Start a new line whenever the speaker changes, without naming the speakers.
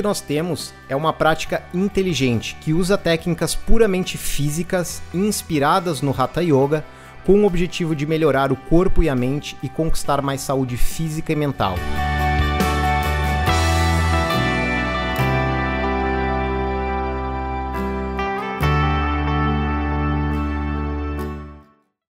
que nós temos é uma prática inteligente que usa técnicas puramente físicas inspiradas no Hatha Yoga com o objetivo de melhorar o corpo e a mente e conquistar mais saúde física e mental.